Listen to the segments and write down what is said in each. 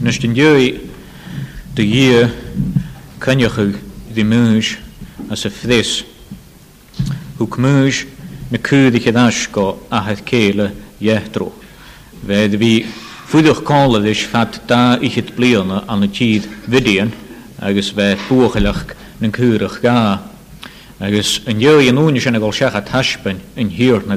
Anois den deiridh do Dhia coinneochadh de Maois as a phrios. Thug Maois na caoirigh ar ais dá athair céile Iet'ro. Bheir do bhí fuireach cála leis feadh dá fhichead bliana ann i tír Mhidián agus bheir buachailleacht na gcaoirigh dho. Agus an deiridh an Uain sin ag dul seacha taisbeain an Thiarna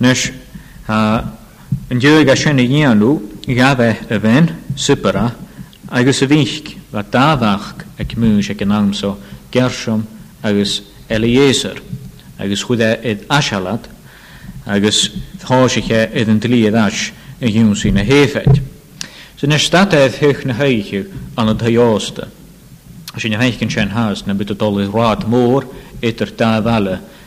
Anois, i ndiaidh é sin a dhéanamh, ghabh é a bhean, Siberra, agus a mhíc, ba dá mhac a coimeád sé ag an am so, Gershom agus Eliezer, agus chuaigh sé ag Aselat agus thosaigh sé ar an dlí ar ais a dhéanamh ina thaifid. Anois, stad é ar theocht na hoíche an 10 Aosta. Sin a feiceann sé an háit nuair a bhíodh ag dul i ngrád mór idir dá bhaile,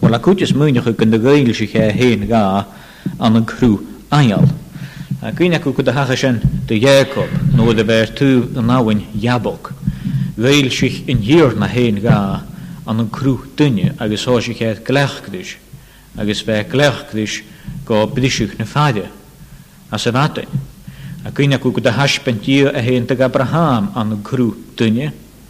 Bhuel, a cuid is muineacha go na Gaeil si che fhéin ga an an cru aill. A cuin acu go do hacha sin do Jacob nó do bheir tú an abhainn Jabbok. Gaeil sich an Thiarna fhéin ga an an cru duine agus thá si che gcleachtais agus bhe gcleachtais go briseadh na faire. As a mhatainn. A cuin acu go do thaispeaint Dia a fhéin do Abraham an an cru duine.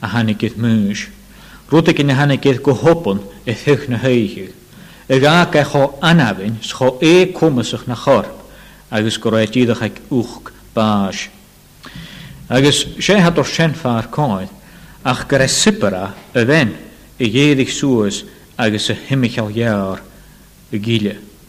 a tháinig ar Mhuiris, rud éigin a tháinig air go hobann ar feadh na hoíche, ag adh é chomh anneamhain 's chomh éagcumasach 'na chorp agus go raibh díreach ag uch báis. Agus 'sé a dúirt seanfhear cáil, ach go raibh suipeara a bhean a dh'éirigh suas agus a thimcheall ghearr gile.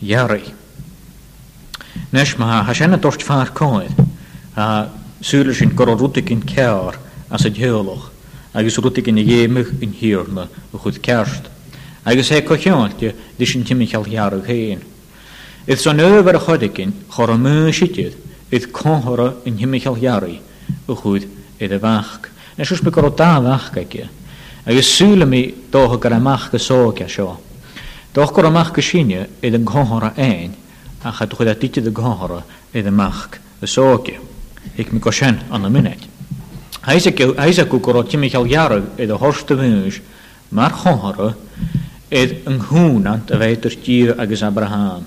Chiarraí. Anois, má thá sin a dúirt fear cáil, thá súil ar sin go rabh rud éigin cearr as an theaghlach agus rud éigin a dhéanfadh an Tiarna a chuid ceart, agus é coitcheáilte leis an timcheall Chiarraí féin. Ith san aomh ar a chor éigin chá rabh mé isitgh id comhartha an thimcheall Chiarraí a chuir ar a mhac. Ní chuispe go raibh dáimh aca aige, agus súil a mbíodh dóthain go raibh mac is óige a seo. Dócha go raibh mac is sine ag an gcomhartha fhein, ach a dúil a dtuitfead an comhartha ag an mac is óige. Thuig mé go sin ana minic. A's acu go raibh timcheall dhearg ag do thost a bhíos mar chomhartha ag an chúnant a bheith idir Dia agus Abraham.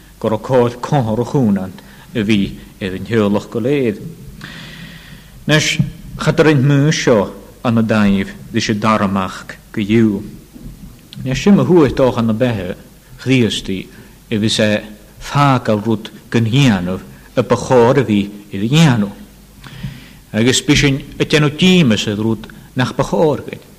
gur ócáid comhraicúnann a bhí ar an theaghlach go léir. Anois, cha dtearn mé seo ana daimh leis an dara mac go dtí. Anois, sin mo thuaith togha na beatha Chríostaí i bhfi sé fágáil rud gan dhéanamh a ba chóir a bhí ar dhéanamh. Agus b'shin ag déanamh díomas ar rud nach ba chóir dhuit.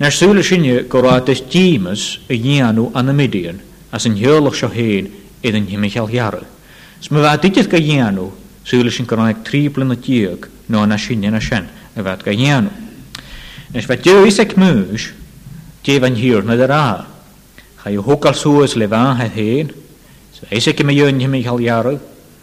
Nar suile sinne go raibh de dhíomas a dhéanamh an Numidian as an ghealach seo féin é don thimcheall ghearra. 'S mo bheath duit iad go dhéanamh suile sin go raibh ag trí bliana déag ná na sinne na sean a bheath go dhéanamh. Anois bheadh Dia 'fhios ag Maois déibh an Thiarna le rá. Chaith a thógáil suas le bheatha féin. 'S bheith 'fhios aici mo Dhia an thimcheall ghearra.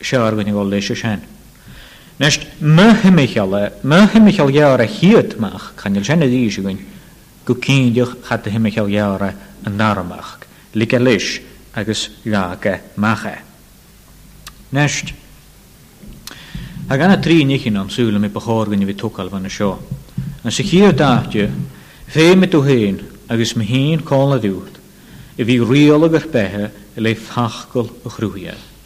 seo ar dhuine dhul leis sin. Anois, mo thimcheall é, mo thimcheall ghearr a chidhfead amach ca ndil sin a bhíos againn go cinndeach cha do thimcheall ghearr é an dara amach, lig é leis agus leag é amach é. Anois, thagann na trí nithe ann, sílim, a ba chóir dhuinn a bheith tocáil fa na seo. An sa chéad áit de, fé mar tú féin agus mé féin cóna dúirt, a bhí riail ag ar bith le fághail a chruthaigh é.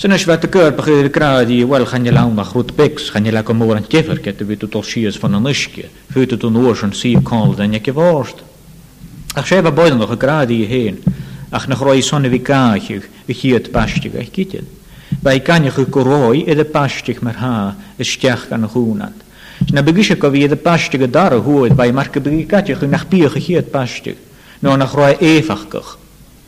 Sin é sibh, a deir Bacc Oír Gráidhi, bhuel, chan fhuil ann ach rud beag, chan fhuil agam mórán deifir, cé do bhí tú dul síos fan an uisce, bhí tú don uair sin suíomh cánach do Neck of Ord. Ach séimh ab oiriúnach i Gráidhi é féin, ach nach raibh san a bhí gaitheamh a chéad baistigh a thgiteamh. Bheadh gainneacha go raibh iad a baistigh mar tha isteach gan chúnant. Sin a bheadh isea go bhí iad a baistigh a dara huair, bheadh marc a bheadh gaiteach nach beadh a chéad baistigh, nó nach raibh éifeachtach.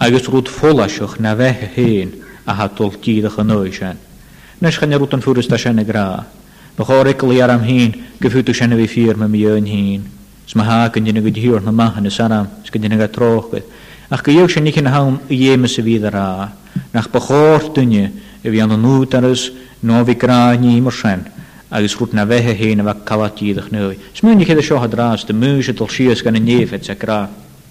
Agus rud follasach na bheatha féin athá dul díreach in aghaidh sin. Anois, chan eadh rud an furasta sin ag rá. Ba chóir fhios a bheith orm féin go fiú tú sin a bheith fíor mo mhian féin. 'S má thá, go ndéana go díreach na maithe na saram, 's go ndéana go trócair. Ach go dhéag sin ní chan am a dhéa mas a bhíod a rá, nach ba chóir duine a bhíonn in údaras nó a bhí grá a ní mar sin, agus rud na bheatha féin a bheadh calafdíreach in aghaidh. Smaoinigh ar a seo a drás, do mhuise dul síos gan a néifeadsa grá.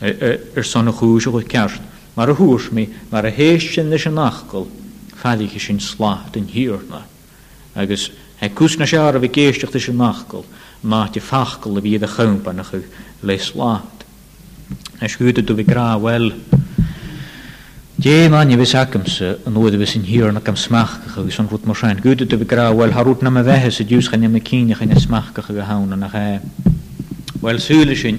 ar son a chúis a ghuth ceart, mar a thabharfaimid, mar a théis sinn leis an Aspal, faillighe sinn slaicht an Thiarna. Agus ag cúis na searbh ag éisteacht leis an Aspal, maith de Phascal a bhí i do chompanacha le slaicht. Anois chuaigh tú dubh ag rá, bhuel, Dé an ainimh is agamsa an uair a bheas an Thiarna agam smeachcach agus an rud mar sin. Chuaigh tú dubh ag rá, bhuel, thar rud na mo bheatha sa diús cha nimh na cinn a choinne smeachcach a bheith ann, an nach ea? Bhuel, súile sinn.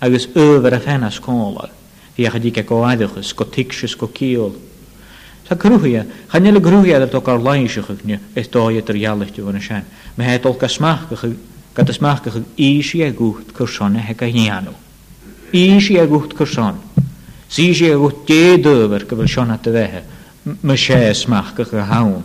Agus uabhar a bhean as codhla bhíodh a dtig ag ó aibheoch is go tuigse is go ciall. Tá cruthaithe, chan eil a gcruthaithe eadar dó gar leighis, a chuimhne, is dóigh idir gheallaigh de bhunadh sean, mbeith ag dul go smeach go, go do smeach go chuig aois í ag ucht cur san a theaga dhéanú. Aois í ag ucht cur san. 's aois í ag ucht dé duibhar go bhfuil san at do bheith, m' sé, smeach go chuig a ham.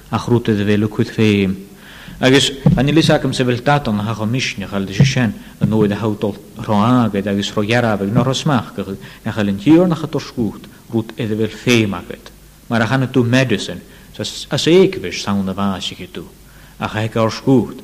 a chruthaigh a bhfuil acu féin. Agus an fhios agamsa a bhfuil dada ná hacha misneach, ar leis sin an fhóid a shabháil thrá agat agus thrá ghearr agat nó thrá smeach agat, nach bhfuil an Tiarna a turscút rud ar a bhfuil feidhm agat. Mar a chanann tú Medicine as éagmhais Samhna bhásaigh tú, ach a thuig ár scút.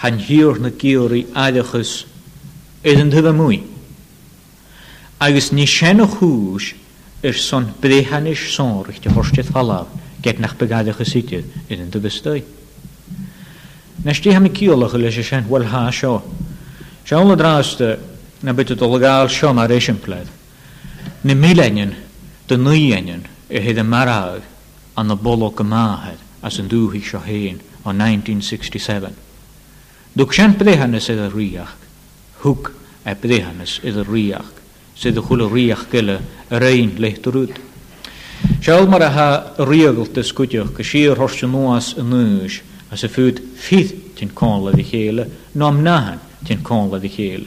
Chan Thír na gCiarraí aireachas ar an taobh amuigh, agus ní sin an chúis ar son breithiúnais sonraigh de Choiste Talamh Gate nach beag aireachas idir ar an taobh istigh. Na Stéithe Mic Giolla Thuile, sé sin, bhuel ha, seo, seo an rásta na bit a dul ag áil seo mar eisimplead, na mileanin de naoieanin a thuilleadh mar áil. ana bholg go maith air as an dúthaigh seo fhéin ó nineteen sixty seven. Dúirt sé an breithiúnas idir ríogh, thug a' breithiúnas idir ríogh 's idir chuile ríogh eile ar aon leith rud. Seal mar athá a' riaghaltas cuideach go síor tharstu anuas anuas as a fuaid fir den cáil le chéile ná mnáthain den cáil le chéile.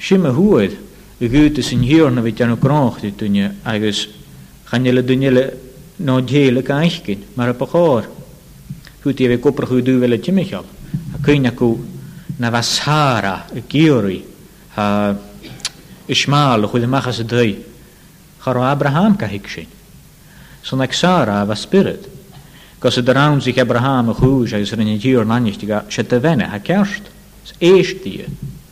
Sin mo thuar, a Dhúda san Thiarna, bhí déanamh gnách le duine, agus chan eile duine eile ná céile Gaiscin, mar a ba choir. Thuaidh a bheith ag obair chuig Dubh eile timcheall, a cuine acu ná bheith sara a gCiarraí, a Ismael a chuail amach as a dtoigh, cha rabh Abraham ca thuig sin. San aic sara a bheith spiorad. Gus idir ann 's aici Abraham a chuais agus rinne an Tiarna ainirtig a' seit a bheith na ha ceart. 'S éist Dia.